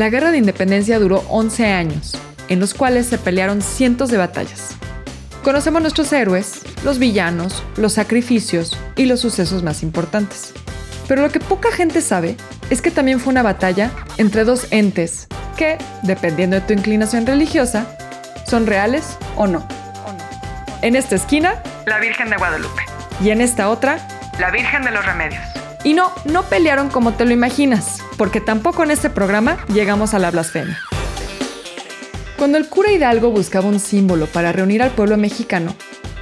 La guerra de independencia duró 11 años, en los cuales se pelearon cientos de batallas. Conocemos nuestros héroes, los villanos, los sacrificios y los sucesos más importantes. Pero lo que poca gente sabe es que también fue una batalla entre dos entes que, dependiendo de tu inclinación religiosa, son reales o no. En esta esquina, la Virgen de Guadalupe. Y en esta otra, la Virgen de los Remedios. Y no, no pelearon como te lo imaginas, porque tampoco en este programa llegamos a la blasfemia. Cuando el cura Hidalgo buscaba un símbolo para reunir al pueblo mexicano,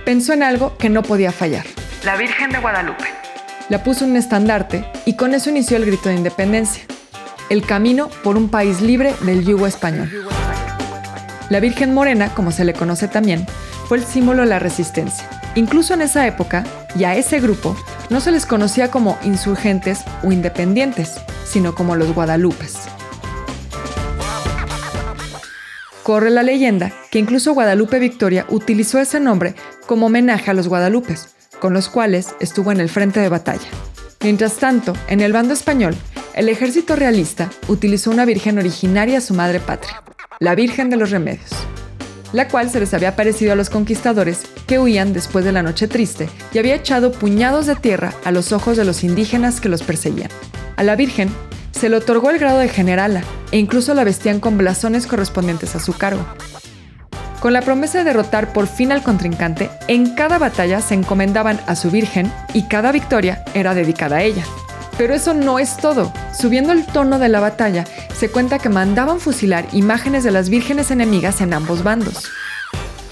pensó en algo que no podía fallar. La Virgen de Guadalupe. La puso en un estandarte y con eso inició el grito de independencia. El camino por un país libre del yugo español. La Virgen Morena, como se le conoce también, fue el símbolo de la resistencia. Incluso en esa época, y a ese grupo, no se les conocía como insurgentes o independientes, sino como los guadalupes. Corre la leyenda que incluso Guadalupe Victoria utilizó ese nombre como homenaje a los guadalupes, con los cuales estuvo en el frente de batalla. Mientras tanto, en el bando español, el ejército realista utilizó una virgen originaria a su madre patria, la Virgen de los Remedios, la cual se les había parecido a los conquistadores que huían después de la noche triste y había echado puñados de tierra a los ojos de los indígenas que los perseguían. A la Virgen se le otorgó el grado de generala e incluso la vestían con blasones correspondientes a su cargo. Con la promesa de derrotar por fin al contrincante, en cada batalla se encomendaban a su Virgen y cada victoria era dedicada a ella. Pero eso no es todo. Subiendo el tono de la batalla, se cuenta que mandaban fusilar imágenes de las vírgenes enemigas en ambos bandos.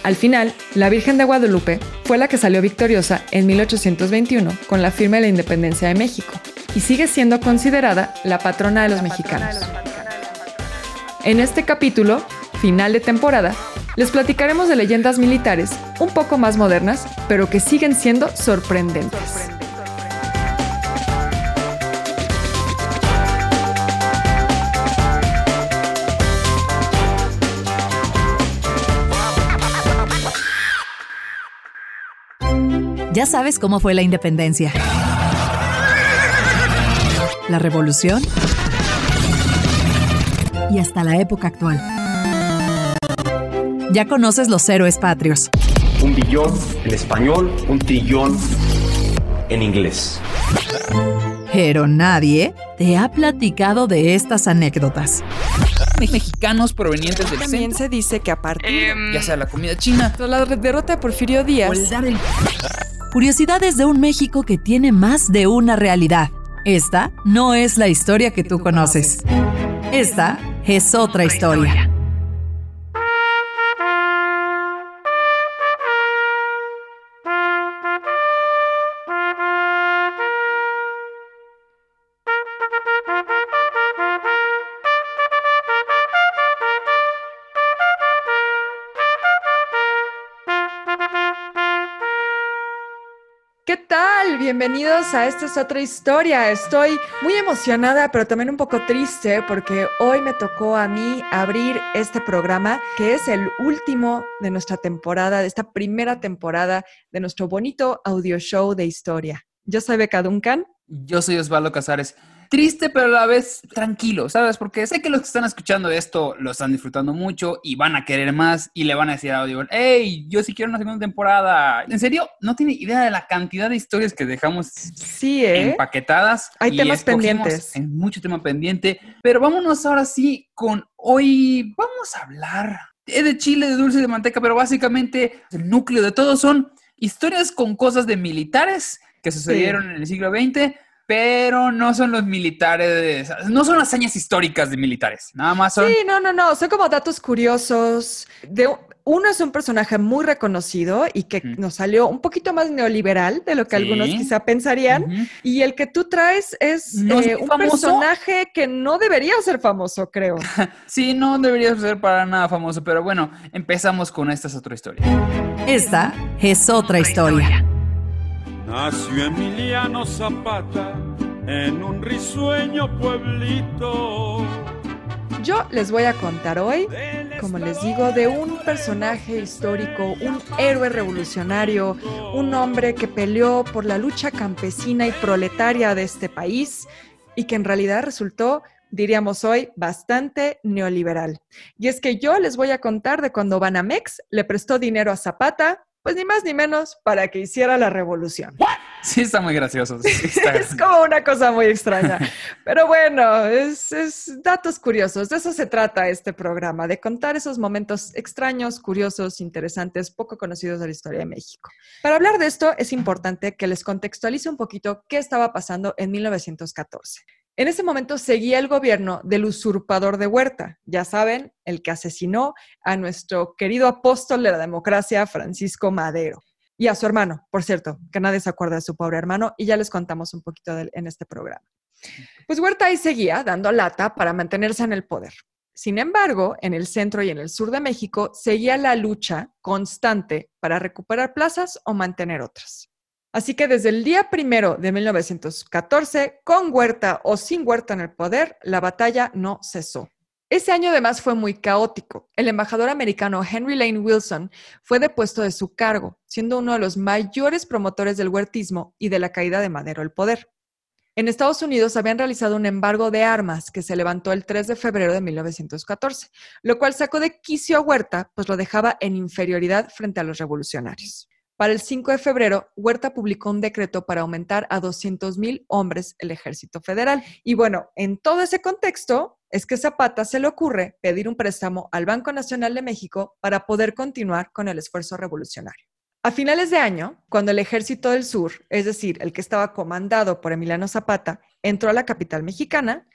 Al final, la Virgen de Guadalupe fue la que salió victoriosa en 1821 con la firma de la independencia de México y sigue siendo considerada la patrona de los mexicanos. En este capítulo, final de temporada, les platicaremos de leyendas militares un poco más modernas, pero que siguen siendo sorprendentes. Ya sabes cómo fue la independencia. La revolución. Y hasta la época actual. Ya conoces los héroes patrios. Un billón en español, un trillón en inglés. Pero nadie te ha platicado de estas anécdotas. Mexicanos provenientes del También centro, se dice que a partir ya sea la comida china, la derrota de Porfirio Díaz, Curiosidades de un México que tiene más de una realidad. Esta no es la historia que tú conoces. Esta es otra historia. Bienvenidos a Esta es otra historia. Estoy muy emocionada, pero también un poco triste porque hoy me tocó a mí abrir este programa, que es el último de nuestra temporada, de esta primera temporada de nuestro bonito audio show de historia. Yo soy Beca Duncan. yo soy Osvaldo Casares. Triste, pero a la vez tranquilo, ¿sabes? Porque sé que los que están escuchando esto lo están disfrutando mucho y van a querer más y le van a decir a Audio, hey, yo sí quiero una segunda temporada. En serio, no tiene idea de la cantidad de historias que dejamos Sí, ¿eh? empaquetadas. Hay y temas pendientes. en mucho tema pendiente. Pero vámonos ahora sí con hoy. Vamos a hablar eh, de chile, de dulce, de manteca, pero básicamente el núcleo de todo son historias con cosas de militares que sucedieron en el siglo XX. Pero no son los militares, no son hazañas históricas de militares, nada más son Sí, no, no, no, son como datos curiosos. De, uno es un personaje muy reconocido y que nos salió un poquito más neoliberal de lo que Sí. algunos quizá pensarían. Y el que tú traes es No eh, un famoso. personaje que no debería ser famoso, creo. Sí, no debería ser para nada famoso, pero bueno, empezamos con esta es otra historia. Esta es otra historia. Nació Emiliano Zapata en un risueño pueblito. Yo les voy a contar hoy, como les digo, de un personaje histórico, un héroe revolucionario, un hombre que peleó por la lucha campesina y proletaria de este país y que en realidad resultó diríamos hoy, bastante neoliberal. Y es que yo les voy a contar de cuando Banamex le prestó dinero a Zapata, pues ni más ni menos para que hiciera la revolución. Sí, está muy gracioso. sí, está es como una cosa muy extraña. Pero bueno, es, es datos curiosos. De eso se trata este programa, de contar esos momentos extraños, curiosos, interesantes, poco conocidos de la historia de México. Para hablar de esto, es importante que les contextualice un poquito qué estaba pasando en 1914. En ese momento seguía el gobierno del usurpador de Huerta, ya saben, el que asesinó a nuestro querido apóstol de la democracia, Francisco Madero y a su hermano, por cierto, que nadie se acuerda de su pobre hermano, y ya les contamos un poquito de él en este programa. Pues Huerta ahí seguía dando lata para mantenerse en el poder. Sin embargo, en el centro y en el sur de México seguía la lucha constante para recuperar plazas o mantener otras. Así que desde el día primero de 1914, con Huerta o sin Huerta en el poder, la batalla no cesó. Ese año además fue muy caótico. El embajador americano Henry Lane Wilson fue depuesto de su cargo, siendo uno de los mayores promotores del huertismo y de la caída de Madero al poder. En Estados Unidos habían realizado un embargo de armas que se levantó el 3 de febrero de 1914, lo cual sacó de quicio a Huerta, pues lo dejaba en inferioridad frente a los revolucionarios. Para el 5 de febrero, Huerta publicó un decreto para aumentar a 200.000 hombres el ejército federal. Y bueno, en todo ese contexto es que Zapata se le ocurre pedir un préstamo al Banco Nacional de México para poder continuar con el esfuerzo revolucionario. A finales de año, cuando el ejército del sur, es decir, el que estaba comandado por Emiliano Zapata, entró a la capital mexicana,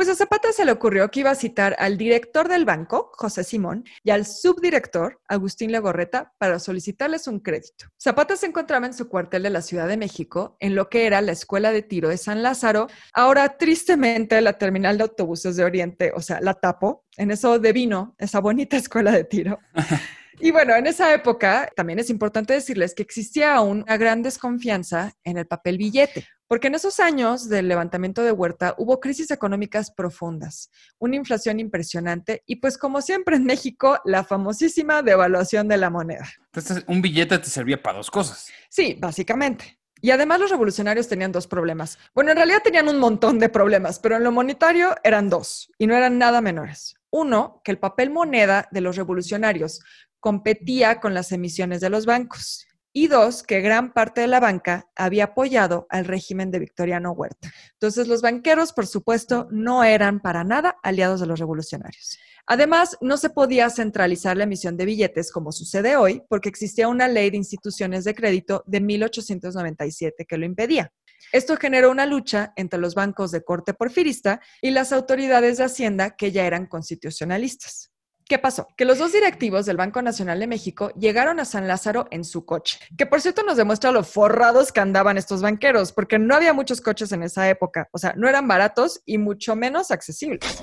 pues a Zapata se le ocurrió que iba a citar al director del banco, José Simón, y al subdirector, Agustín Legorreta, para solicitarles un crédito. Zapata se encontraba en su cuartel de la Ciudad de México, en lo que era la Escuela de Tiro de San Lázaro, ahora tristemente la terminal de autobuses de Oriente, o sea, la tapo, en eso de vino, esa bonita escuela de tiro. Y bueno, en esa época también es importante decirles que existía aún una gran desconfianza en el papel billete, porque en esos años del levantamiento de Huerta hubo crisis económicas profundas, una inflación impresionante y pues como siempre en México, la famosísima devaluación de la moneda. Entonces, un billete te servía para dos cosas. Sí, básicamente. Y además los revolucionarios tenían dos problemas. Bueno, en realidad tenían un montón de problemas, pero en lo monetario eran dos y no eran nada menores. Uno, que el papel moneda de los revolucionarios competía con las emisiones de los bancos. Y dos, que gran parte de la banca había apoyado al régimen de Victoriano Huerta. Entonces, los banqueros, por supuesto, no eran para nada aliados de los revolucionarios. Además, no se podía centralizar la emisión de billetes como sucede hoy, porque existía una ley de instituciones de crédito de 1897 que lo impedía. Esto generó una lucha entre los bancos de corte porfirista y las autoridades de Hacienda que ya eran constitucionalistas. ¿Qué pasó? Que los dos directivos del Banco Nacional de México llegaron a San Lázaro en su coche, que por cierto nos demuestra lo forrados que andaban estos banqueros, porque no había muchos coches en esa época, o sea, no eran baratos y mucho menos accesibles.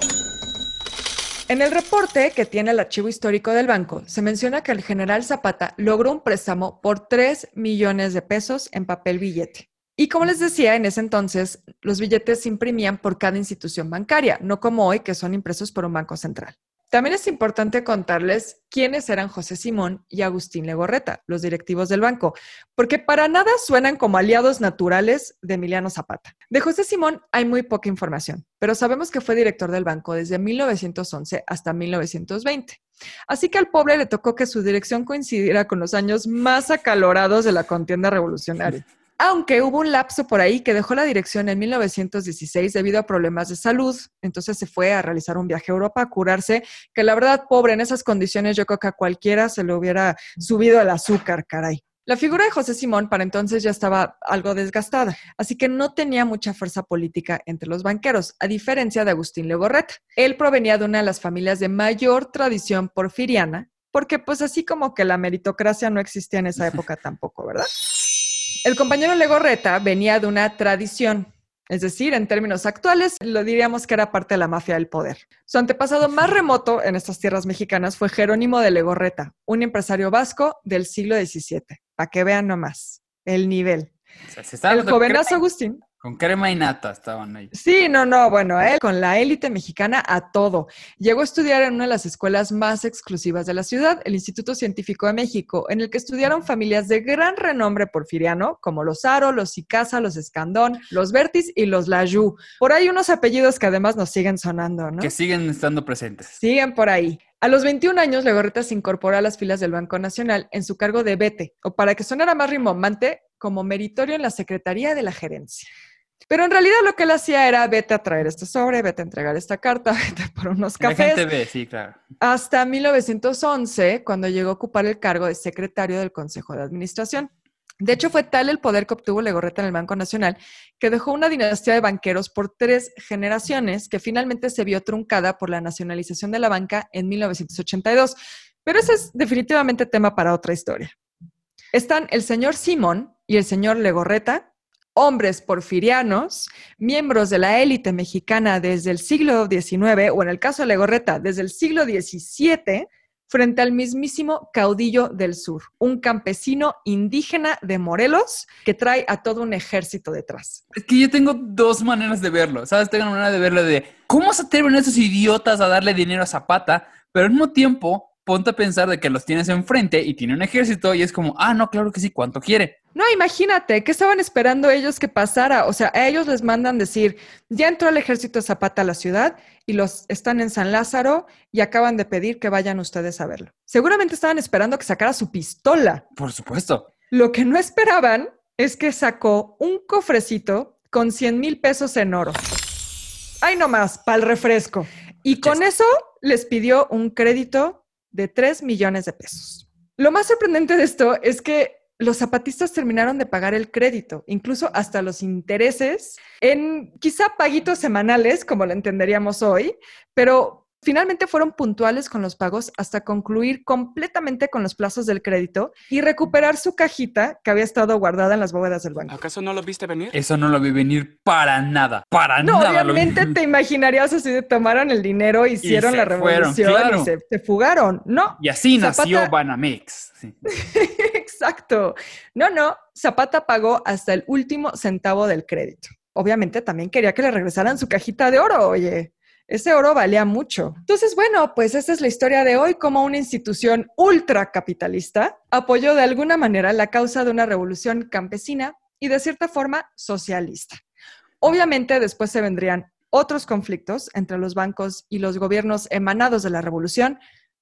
En el reporte que tiene el archivo histórico del banco, se menciona que el general Zapata logró un préstamo por 3 millones de pesos en papel billete. Y como les decía, en ese entonces los billetes se imprimían por cada institución bancaria, no como hoy que son impresos por un banco central. También es importante contarles quiénes eran José Simón y Agustín Legorreta, los directivos del banco, porque para nada suenan como aliados naturales de Emiliano Zapata. De José Simón hay muy poca información, pero sabemos que fue director del banco desde 1911 hasta 1920. Así que al pobre le tocó que su dirección coincidiera con los años más acalorados de la contienda revolucionaria aunque hubo un lapso por ahí que dejó la dirección en 1916 debido a problemas de salud, entonces se fue a realizar un viaje a Europa a curarse, que la verdad, pobre, en esas condiciones yo creo que a cualquiera se le hubiera subido el azúcar, caray. La figura de José Simón para entonces ya estaba algo desgastada, así que no tenía mucha fuerza política entre los banqueros, a diferencia de Agustín Legorreta. Él provenía de una de las familias de mayor tradición porfiriana, porque pues así como que la meritocracia no existía en esa época tampoco, ¿verdad? El compañero Legorreta venía de una tradición, es decir, en términos actuales, lo diríamos que era parte de la mafia del poder. Su antepasado más remoto en estas tierras mexicanas fue Jerónimo de Legorreta, un empresario vasco del siglo XVII. Para que vean nomás el nivel. el jovenazo Agustín, Con crema y nata estaban ahí. Sí, no, no, bueno, él con la élite mexicana a todo. Llegó a estudiar en una de las escuelas más exclusivas de la ciudad, el Instituto Científico de México, en el que estudiaron familias de gran renombre porfiriano, como los Aro, los Icasa, los Escandón, los Vertis y los Layú. Por ahí unos apellidos que además nos siguen sonando, ¿no? Que siguen estando presentes. Siguen por ahí. A los 21 años, Legorreta se incorporó a las filas del Banco Nacional en su cargo de vete, o para que sonara más rimbombante, como meritorio en la Secretaría de la Gerencia. Pero en realidad lo que él hacía era vete a traer este sobre, vete a entregar esta carta, vete por unos La cafés. gente ve, sí, claro. Hasta 1911, cuando llegó a ocupar el cargo de secretario del Consejo de Administración. De hecho, fue tal el poder que obtuvo Legorreta en el Banco Nacional que dejó una dinastía de banqueros por tres generaciones que finalmente se vio truncada por la nacionalización de la banca en 1982. Pero ese es definitivamente tema para otra historia. Están el señor Simón y el señor Legorreta, hombres porfirianos, miembros de la élite mexicana desde el siglo XIX, o en el caso de Legorreta, desde el siglo XVII, frente al mismísimo caudillo del sur, un campesino indígena de Morelos que trae a todo un ejército detrás. Es que yo tengo dos maneras de verlo, ¿sabes? Tengo una manera de verlo de cómo se atreven esos idiotas a darle dinero a Zapata, pero al mismo tiempo ponte a pensar de que los tienes enfrente y tiene un ejército y es como, ah, no, claro que sí, ¿cuánto quiere? No, imagínate, ¿qué estaban esperando ellos que pasara? O sea, a ellos les mandan decir, ya entró el ejército de Zapata a la ciudad y los están en San Lázaro y acaban de pedir que vayan ustedes a verlo. Seguramente estaban esperando que sacara su pistola. Por supuesto. Lo que no esperaban es que sacó un cofrecito con 100 mil pesos en oro. Ay, nomás, para el refresco. Y con eso les pidió un crédito de 3 millones de pesos. Lo más sorprendente de esto es que los zapatistas terminaron de pagar el crédito, incluso hasta los intereses, en quizá paguitos semanales, como lo entenderíamos hoy, pero finalmente fueron puntuales con los pagos hasta concluir completamente con los plazos del crédito y recuperar su cajita que había estado guardada en las bóvedas del banco. ¿Acaso no lo viste venir? Eso no lo vi venir para nada, para No, nada. lo vi obviamente te imaginarías así de tomaron el dinero, hicieron se la fueron, revolución claro. y se, se fugaron. No, Y así nació Banamex. Sí. Exacto. No, no, Zapata pagó hasta el último centavo del crédito. Obviamente también quería que le regresaran su cajita de oro, oye. Ese oro valía mucho. Entonces, bueno, pues esa es la historia de hoy, como una institución ultracapitalista apoyó de alguna manera la causa de una revolución campesina y de cierta forma socialista. Obviamente después se vendrían otros conflictos entre los bancos y los gobiernos emanados de la revolución,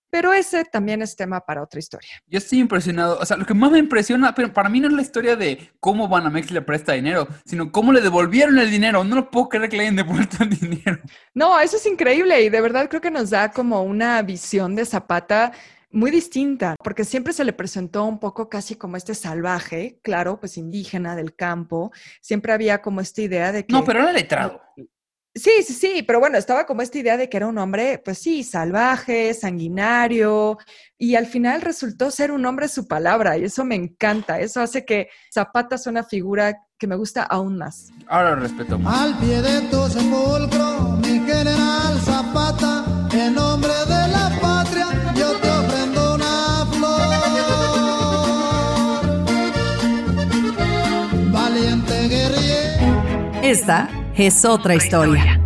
pero ese también es tema para otra historia. Yo estoy impresionado. O sea, lo que más me impresiona, pero para mí no es la historia de cómo Banamex le presta dinero, sino cómo le devolvieron el dinero. No lo puedo creer que le hayan devuelto el dinero. No, eso es increíble y de verdad creo que nos da como una visión de Zapata muy distinta, porque siempre se le presentó un poco casi como este salvaje, claro, pues indígena del campo. Siempre había como esta idea de que... No, pero era letrado. Sí, sí, sí, pero bueno, estaba como esta idea de que era un hombre, pues sí, salvaje, sanguinario, y al final resultó ser un hombre su palabra, y eso me encanta. Eso hace que Zapata sea una figura que me gusta aún más. Ahora lo respeto más. Al pie de tu sepulcro, mi general Zapata, en nombre de la patria, yo te ofrendo una flor. Valiente guerrillero. Esta es otra historia.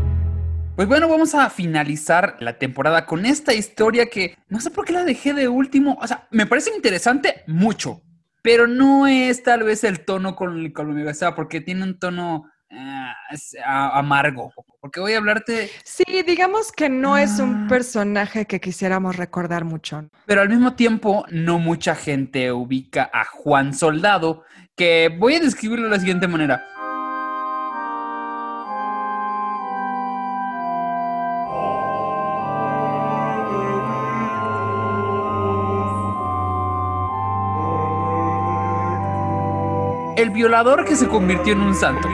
Pues bueno, vamos a finalizar la temporada con esta historia que no sé por qué la dejé de último. O sea, me parece interesante mucho, pero no es tal vez el tono con el que lo me porque tiene un tono ah, amargo. Porque voy a hablarte, Sí, digamos que no es un Ah. personaje que quisiéramos recordar mucho. pero al mismo tiempo no mucha gente ubica a Juan Soldado, que voy a describirlo de la siguiente manera. El violador que se convirtió en un santo.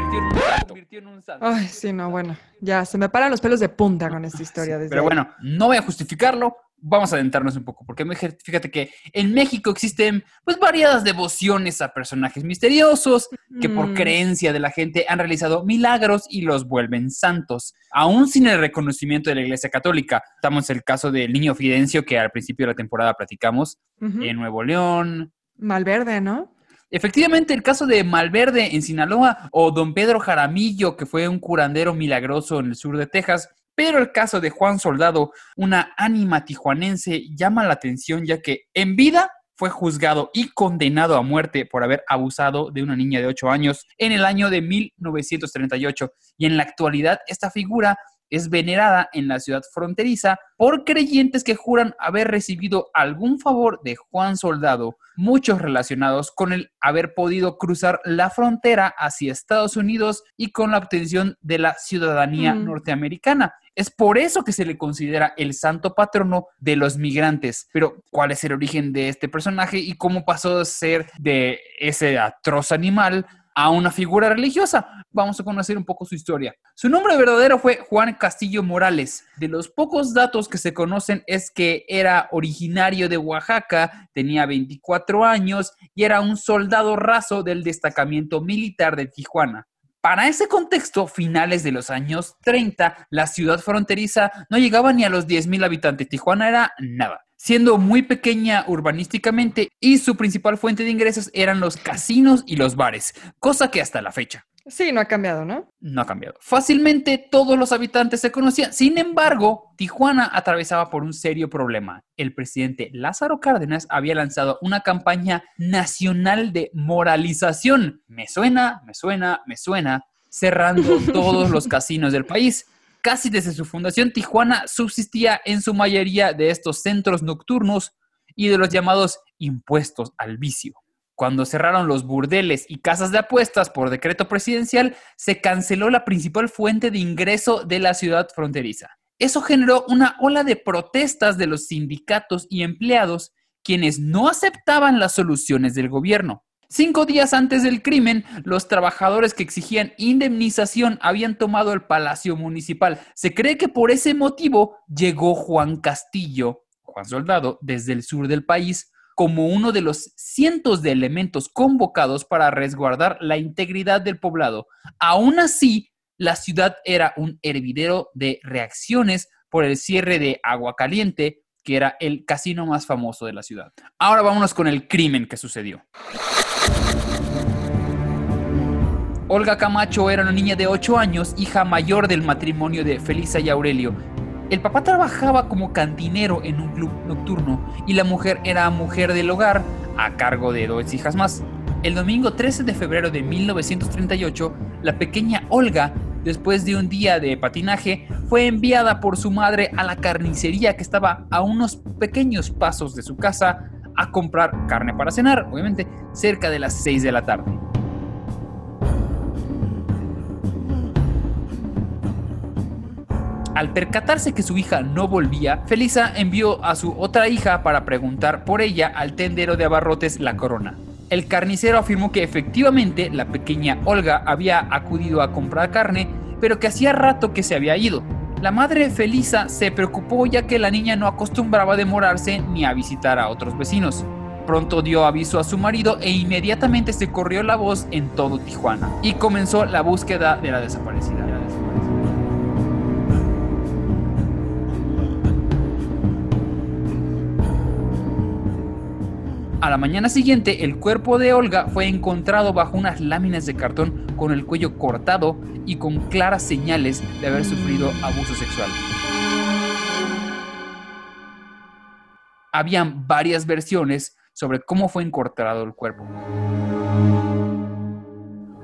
Ay, sí, no, bueno, ya se me paran los pelos de punta con esta historia. desde Pero ahí. bueno, no voy a justificarlo. Vamos a adentrarnos un poco, porque fíjate que en México existen pues variadas devociones a personajes misteriosos que por Mm. creencia de la gente han realizado milagros y los vuelven santos, aún sin el reconocimiento de la Iglesia Católica. Estamos en el caso del niño Fidencio que al principio de la temporada platicamos en Nuevo León. Malverde, ¿no? Efectivamente, el caso de Malverde en Sinaloa o don Pedro Jaramillo, que fue un curandero milagroso en el sur de Texas, pero el caso de Juan Soldado, una ánima tijuanense, llama la atención ya que en vida fue juzgado y condenado a muerte por haber abusado de una niña de 8 años en el año de 1938. Y en la actualidad esta figura es venerada en la ciudad fronteriza por creyentes que juran haber recibido algún favor de Juan Soldado, muchos relacionados con el haber podido cruzar la frontera hacia Estados Unidos y con la obtención de la ciudadanía Mm. norteamericana. Es por eso que se le considera el santo patrono de los migrantes. Pero, ¿cuál es el origen de este personaje y cómo pasó de ser de ese atroz animal a una figura religiosa? Vamos a conocer un poco su historia. Su nombre verdadero fue Juan Castillo Morales. De los pocos datos que se conocen es que era originario de Oaxaca, tenía 24 años y era un soldado raso del destacamento militar de Tijuana. Para ese contexto, finales de los años 30, la ciudad fronteriza no llegaba ni a los 10.000 habitantes. Tijuana era nada. Siendo muy pequeña urbanísticamente y su principal fuente de ingresos eran los casinos y los bares, cosa que hasta la fecha Sí, no ha cambiado, ¿no? no ha cambiado. Fácilmente todos los habitantes se conocían. Sin embargo, Tijuana atravesaba por un serio problema. El presidente Lázaro Cárdenas había lanzado una campaña nacional de moralización. Me suena, me suena, me suena, cerrando todos los casinos del país. Casi desde su fundación, Tijuana subsistía en su mayoría de estos centros nocturnos y de los llamados impuestos al vicio. Cuando cerraron los burdeles y casas de apuestas por decreto presidencial, se canceló la principal fuente de ingreso de la ciudad fronteriza. Eso generó una ola de protestas de los sindicatos y empleados, quienes no aceptaban las soluciones del gobierno. Cinco días antes del crimen, los trabajadores que exigían indemnización habían tomado el Palacio Municipal. Se cree que por ese motivo llegó Juan Castillo, Juan Soldado, desde el sur del país, como uno de los cientos de elementos convocados para resguardar la integridad del poblado. Aún así, la ciudad era un hervidero de reacciones por el cierre de Agua Caliente, que era el casino más famoso de la ciudad. Ahora vámonos con el crimen que sucedió. Olga Camacho era una niña de 8 años, hija mayor del matrimonio de Felisa y Aurelio. El papá trabajaba como cantinero en un club nocturno y la mujer era mujer del hogar a cargo de dos hijas más. El domingo 13 de febrero de 1938, la pequeña Olga, después de un día de patinaje, fue enviada por su madre a la carnicería que estaba a unos pequeños pasos de su casa a comprar carne para cenar, obviamente, cerca de las 6 de la tarde. Al percatarse que su hija no volvía, Felisa envió a su otra hija para preguntar por ella al tendero de abarrotes La Corona. El carnicero afirmó que efectivamente la pequeña Olga había acudido a comprar carne, pero que hacía rato que se había ido. La madre Felisa se preocupó ya que la niña no acostumbraba a demorarse ni a visitar a otros vecinos. Pronto dio aviso a su marido e inmediatamente se corrió la voz en todo Tijuana y comenzó la búsqueda de la desaparecida. A la mañana siguiente, el cuerpo de Olga fue encontrado bajo unas láminas de cartón con el cuello cortado y con claras señales de haber sufrido abuso sexual. Habían varias versiones sobre cómo fue encontrado el cuerpo.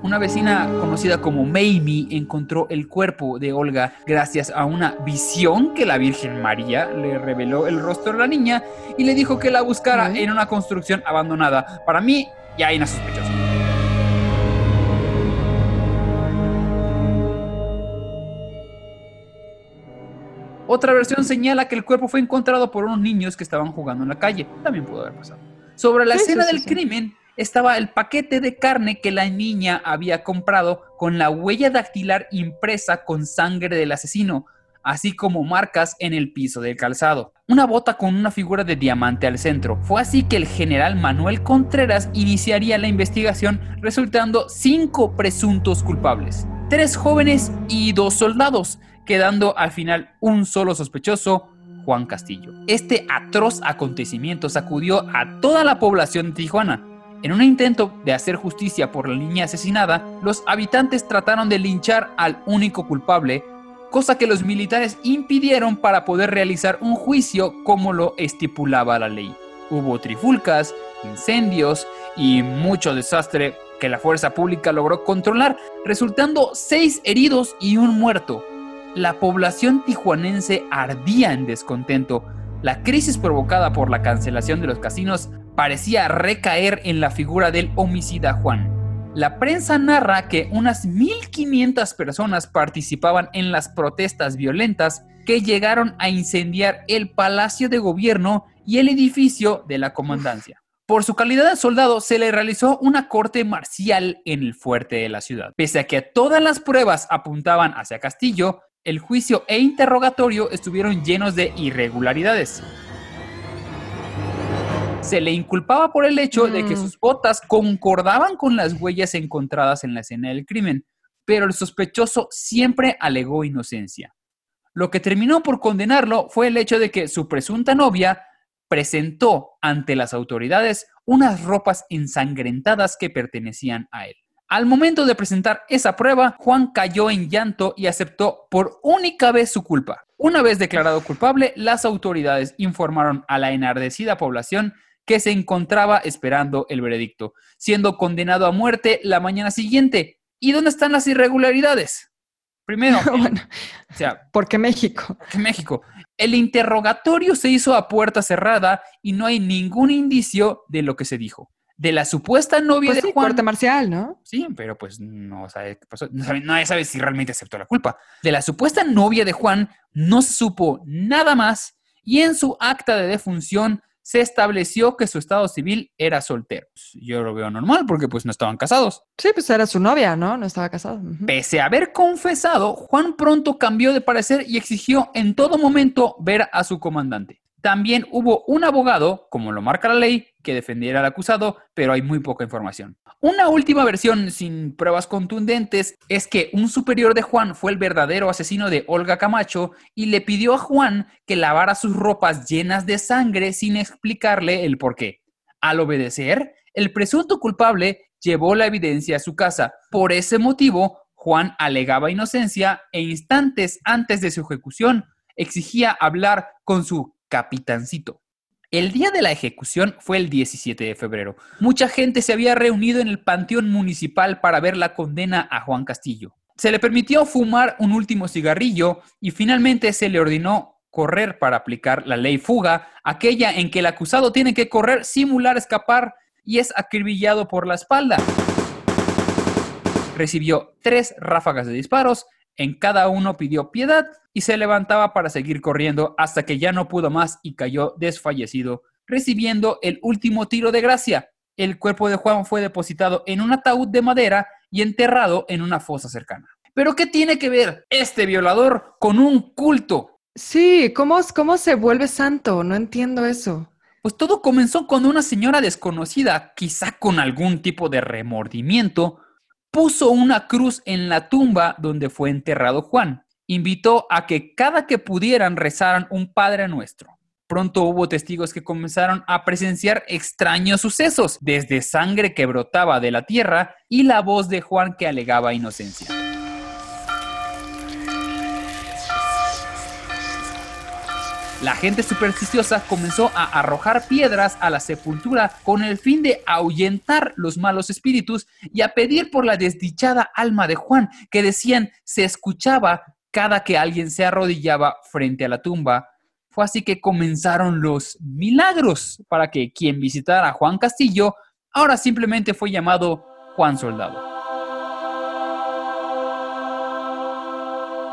Una vecina conocida como Mamie encontró el cuerpo de Olga gracias a una visión que la Virgen María le reveló el rostro de la niña y le dijo que la buscara en una construcción abandonada. Para mí, ya hay una sospechosa. Otra versión señala que el cuerpo fue encontrado por unos niños que estaban jugando en la calle. También pudo haber pasado. Sobre la Sí, escena sí, del sí. crimen estaba el paquete de carne que la niña había comprado con la huella dactilar impresa con sangre del asesino, así como marcas en el piso del calzado. Una bota con una figura de diamante al centro. Fue así que el general Manuel Contreras iniciaría la investigación resultando cinco presuntos culpables. Tres jóvenes y dos soldados, quedando al final un solo sospechoso, Juan Castillo. Este atroz acontecimiento sacudió a toda la población de Tijuana. En un intento de hacer justicia por la niña asesinada, los habitantes trataron de linchar al único culpable, cosa que los militares impidieron para poder realizar un juicio como lo estipulaba la ley. Hubo trifulcas, incendios y mucho desastre que la fuerza pública logró controlar, resultando seis heridos y un muerto. La población tijuanense ardía en descontento. La crisis provocada por la cancelación de los casinos parecía recaer en la figura del homicida Juan. La prensa narra que unas 1.500 personas participaban en las protestas violentas que llegaron a incendiar el Palacio de Gobierno y el edificio de la comandancia. Por su calidad de soldado se le realizó una corte marcial en el fuerte de la ciudad. Pese a que todas las pruebas apuntaban hacia Castillo, el juicio e interrogatorio estuvieron llenos de irregularidades se le inculpaba por el hecho de que Mm. sus botas concordaban con las huellas encontradas en la escena del crimen, pero el sospechoso siempre alegó inocencia. Lo que terminó por condenarlo fue el hecho de que su presunta novia presentó ante las autoridades unas ropas ensangrentadas que pertenecían a él. Al momento de presentar esa prueba, Juan cayó en llanto y aceptó por única vez su culpa. Una vez declarado culpable, las autoridades informaron a la enardecida población que se encontraba esperando el veredicto, siendo condenado a muerte la mañana siguiente. ¿Y dónde están las irregularidades? Primero, bueno, o sea, ¿por qué México? México. El interrogatorio se hizo a puerta cerrada y no hay ningún indicio de lo que se dijo. De la supuesta novia Pues de sí, Juan. corte marcial, ¿no? Sí, pero pues no sabe qué pasó. No sabe- nadie sabe si realmente aceptó la culpa. De la supuesta novia de Juan no se supo nada más y en su acta de defunción se estableció que su estado civil era soltero. Yo lo veo normal porque pues no estaban casados. Sí, pues era su novia, ¿no? No estaba casado. Pese a haber confesado, Juan pronto cambió de parecer y exigió en todo momento ver a su comandante. También hubo un abogado, como lo marca la ley, que defendiera al acusado, pero hay muy poca información. Una última versión sin pruebas contundentes es que un superior de Juan fue el verdadero asesino de Olga Camacho y le pidió a Juan que lavara sus ropas llenas de sangre sin explicarle el por qué. Al obedecer, el presunto culpable llevó la evidencia a su casa. Por ese motivo, Juan alegaba inocencia e instantes antes de su ejecución exigía hablar con su capitancito. El día de la ejecución fue el 17 de febrero. Mucha gente se había reunido en el Panteón Municipal para ver la condena a Juan Castillo. Se le permitió fumar un último cigarrillo y finalmente se le ordenó correr para aplicar la ley fuga, aquella en que el acusado tiene que correr, simular escapar y es acribillado por la espalda. Recibió tres ráfagas de disparos, en cada uno pidió piedad y se levantaba para seguir corriendo hasta que ya no pudo más y cayó desfallecido, recibiendo el último tiro de gracia. El cuerpo de Juan fue depositado en un ataúd de madera y enterrado en una fosa cercana. Pero ¿qué tiene que ver este violador con un culto? Sí, ¿cómo, ¿cómo se vuelve santo? No entiendo eso. Pues todo comenzó cuando una señora desconocida, quizá con algún tipo de remordimiento, puso una cruz en la tumba donde fue enterrado Juan. Invitó a que cada que pudieran rezaran un Padre Nuestro. Pronto hubo testigos que comenzaron a presenciar extraños sucesos, desde sangre que brotaba de la tierra y la voz de Juan que alegaba inocencia. La gente supersticiosa comenzó a arrojar piedras a la sepultura con el fin de ahuyentar los malos espíritus y a pedir por la desdichada alma de Juan, que decían se escuchaba cada que alguien se arrodillaba frente a la tumba. Fue así que comenzaron los milagros para que quien visitara a Juan Castillo ahora simplemente fue llamado Juan Soldado.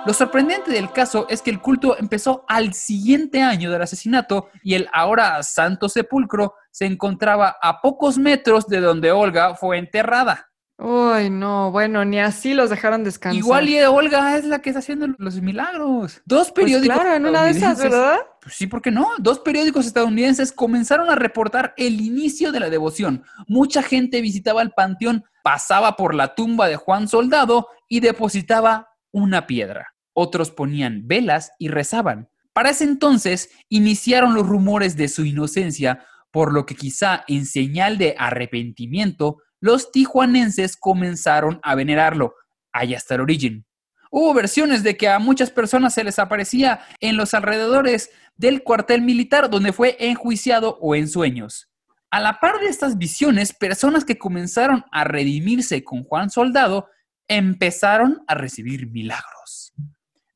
Lo sorprendente del caso es que el culto empezó al siguiente año del asesinato y el ahora Santo Sepulcro se encontraba a pocos metros de donde Olga fue enterrada. Uy, no, bueno, ni así los dejaron descansar. Igual y Olga es la que está haciendo los milagros. Dos Pues periódicos. claro, en una de esas, ¿verdad? Pues sí, ¿por qué no? Dos periódicos estadounidenses comenzaron a reportar el inicio de la devoción. Mucha gente visitaba el panteón, pasaba por la tumba de Juan Soldado y depositaba una piedra. Otros ponían velas y rezaban. Para ese entonces iniciaron los rumores de su inocencia, por lo que quizá en señal de arrepentimiento, los tijuanenses comenzaron a venerarlo. Ahí está el origen. Hubo versiones de que a muchas personas se les aparecía en los alrededores del cuartel militar donde fue enjuiciado o en sueños. A la par de estas visiones, personas que comenzaron a redimirse con Juan Soldado empezaron a recibir milagros.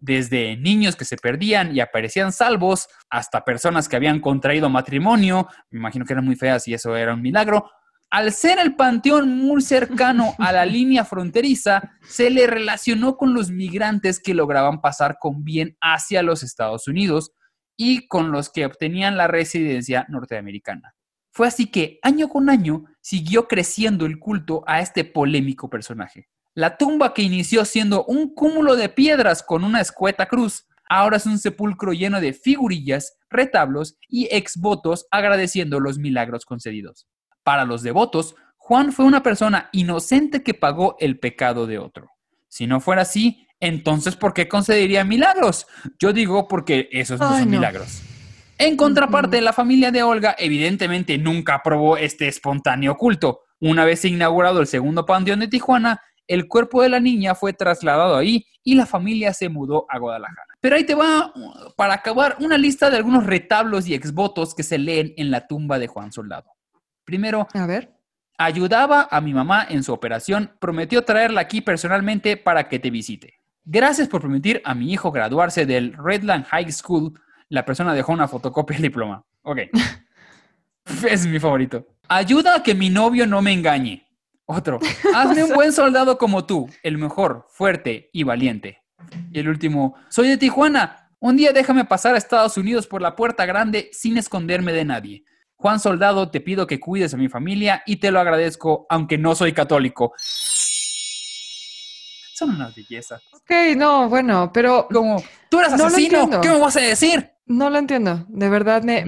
Desde niños que se perdían y aparecían salvos, hasta personas que habían contraído matrimonio, me imagino que eran muy feas y eso era un milagro, al ser el panteón muy cercano a la línea fronteriza, se le relacionó con los migrantes que lograban pasar con bien hacia los Estados Unidos y con los que obtenían la residencia norteamericana. Fue así que año con año siguió creciendo el culto a este polémico personaje. La tumba que inició siendo un cúmulo de piedras con una escueta cruz, ahora es un sepulcro lleno de figurillas, retablos y exvotos agradeciendo los milagros concedidos. Para los devotos, Juan fue una persona inocente que pagó el pecado de otro. Si no fuera así, entonces ¿por qué concedería milagros? Yo digo porque esos no son milagros. En contraparte, la familia de Olga evidentemente nunca aprobó este espontáneo culto. Una vez inaugurado el segundo panteón de Tijuana, el cuerpo de la niña fue trasladado ahí y la familia se mudó a Guadalajara. Pero ahí te va, para acabar, una lista de algunos retablos y exvotos que se leen en la tumba de Juan Soldado. Primero, a ver. Ayudaba a mi mamá en su operación, prometió traerla aquí personalmente para que te visite. Gracias por permitir a mi hijo graduarse del Redland High School. La persona dejó una fotocopia del diploma. Ok. es mi favorito. Ayuda a que mi novio no me engañe. Otro. Hazme un buen soldado como tú, el mejor, fuerte y valiente. Y el último. Soy de Tijuana. Un día déjame pasar a Estados Unidos por la puerta grande sin esconderme de nadie. Juan Soldado, te pido que cuides a mi familia y te lo agradezco, aunque no soy católico. Son unas bellezas. Ok, no, bueno, pero... Como, tú eres asesino, ¿qué me vas a decir? No lo entiendo, de verdad me,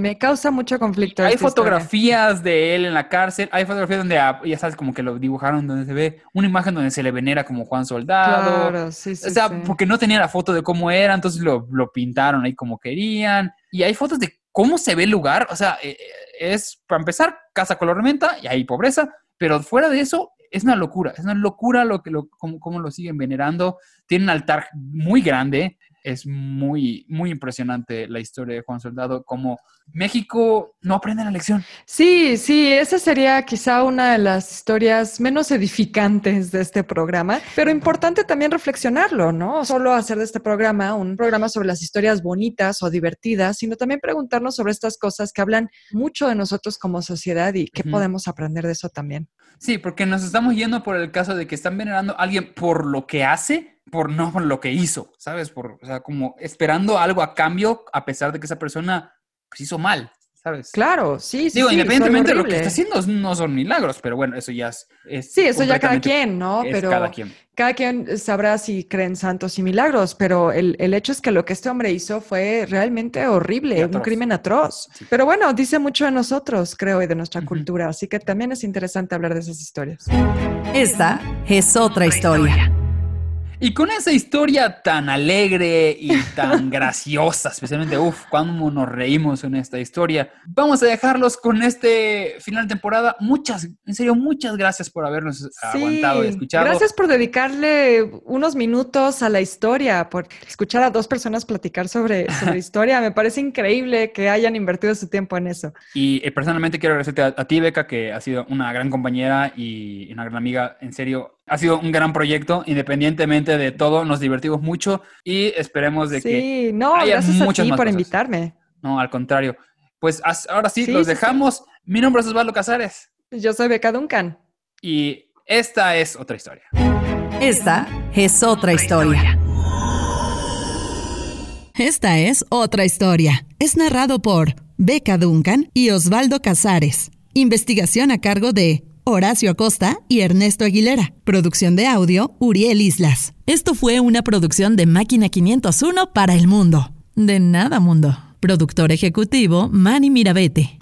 me, causa mucho conflicto. Hay fotografías de él en la cárcel, hay fotografías donde, ah, ya sabes, como que lo dibujaron donde se ve una imagen donde se le venera como Juan Soldado. Claro, sí, sí. O sea, porque no tenía la foto de cómo era, entonces lo, lo pintaron ahí como querían. Y hay fotos de cómo se ve el lugar, o sea, eh, eh, es, para empezar, casa color menta y hay pobreza, pero fuera de eso, es una locura, es una locura lo que lo, cómo, lo siguen venerando. Tiene un altar muy grande, es muy, muy impresionante la historia de Juan Soldado, como México no aprende la lección. Sí, sí, esa sería quizá una de las historias menos edificantes de este programa, pero importante también reflexionarlo, ¿no? Solo hacer de este programa un programa sobre las historias bonitas o divertidas, sino también preguntarnos sobre estas cosas que hablan mucho de nosotros como sociedad y qué podemos aprender de eso también. Sí, porque nos estamos yendo por el caso de que están venerando a alguien por lo que hace, por no por lo que hizo, ¿sabes? Por, o sea, como esperando algo a cambio, a pesar de que esa persona pues, hizo mal, ¿sabes? Claro, sí, sí. Digo, independientemente de lo que está haciendo, no son milagros, pero bueno, eso ya es. sí, eso ya cada quien, ¿no? Pero cada quien. cada quien sabrá si creen santos y milagros, pero el, hecho es que lo que este hombre hizo fue realmente horrible, un crimen atroz. Pero bueno, dice mucho de nosotros, creo, y de nuestra cultura, así que también es interesante hablar de esas historias. Esta es otra historia. Y con esa historia tan alegre y tan graciosa, especialmente, uff, cuando nos reímos en esta historia, vamos a dejarlos con este final de temporada. Muchas, en serio, muchas gracias por habernos aguantado y escuchado. Gracias por dedicarle unos minutos a la historia, por escuchar a dos personas platicar sobre, sobre historia. Me parece increíble que hayan invertido su tiempo en eso. Y eh, personalmente quiero agradecerte a, a ti, Beca, que ha sido una gran compañera y una gran amiga. En serio, ha sido un gran proyecto, independientemente de todo, nos divertimos mucho y esperemos de que sí, no, gracias a ti por invitarme. No, al contrario. Pues ahora sí, los dejamos. Mi nombre es Osvaldo Casares. Yo soy Beca Duncan. Y esta es otra historia. Esta es otra historia. Esta es otra historia. Es narrado por Beca Duncan y Osvaldo Casares. Investigación a cargo de Horacio Acosta y Ernesto Aguilera. Producción de audio, Uriel Islas. Esto fue una producción de Máquina 501 para el mundo. De nada mundo. Productor ejecutivo, Manny Mirabete.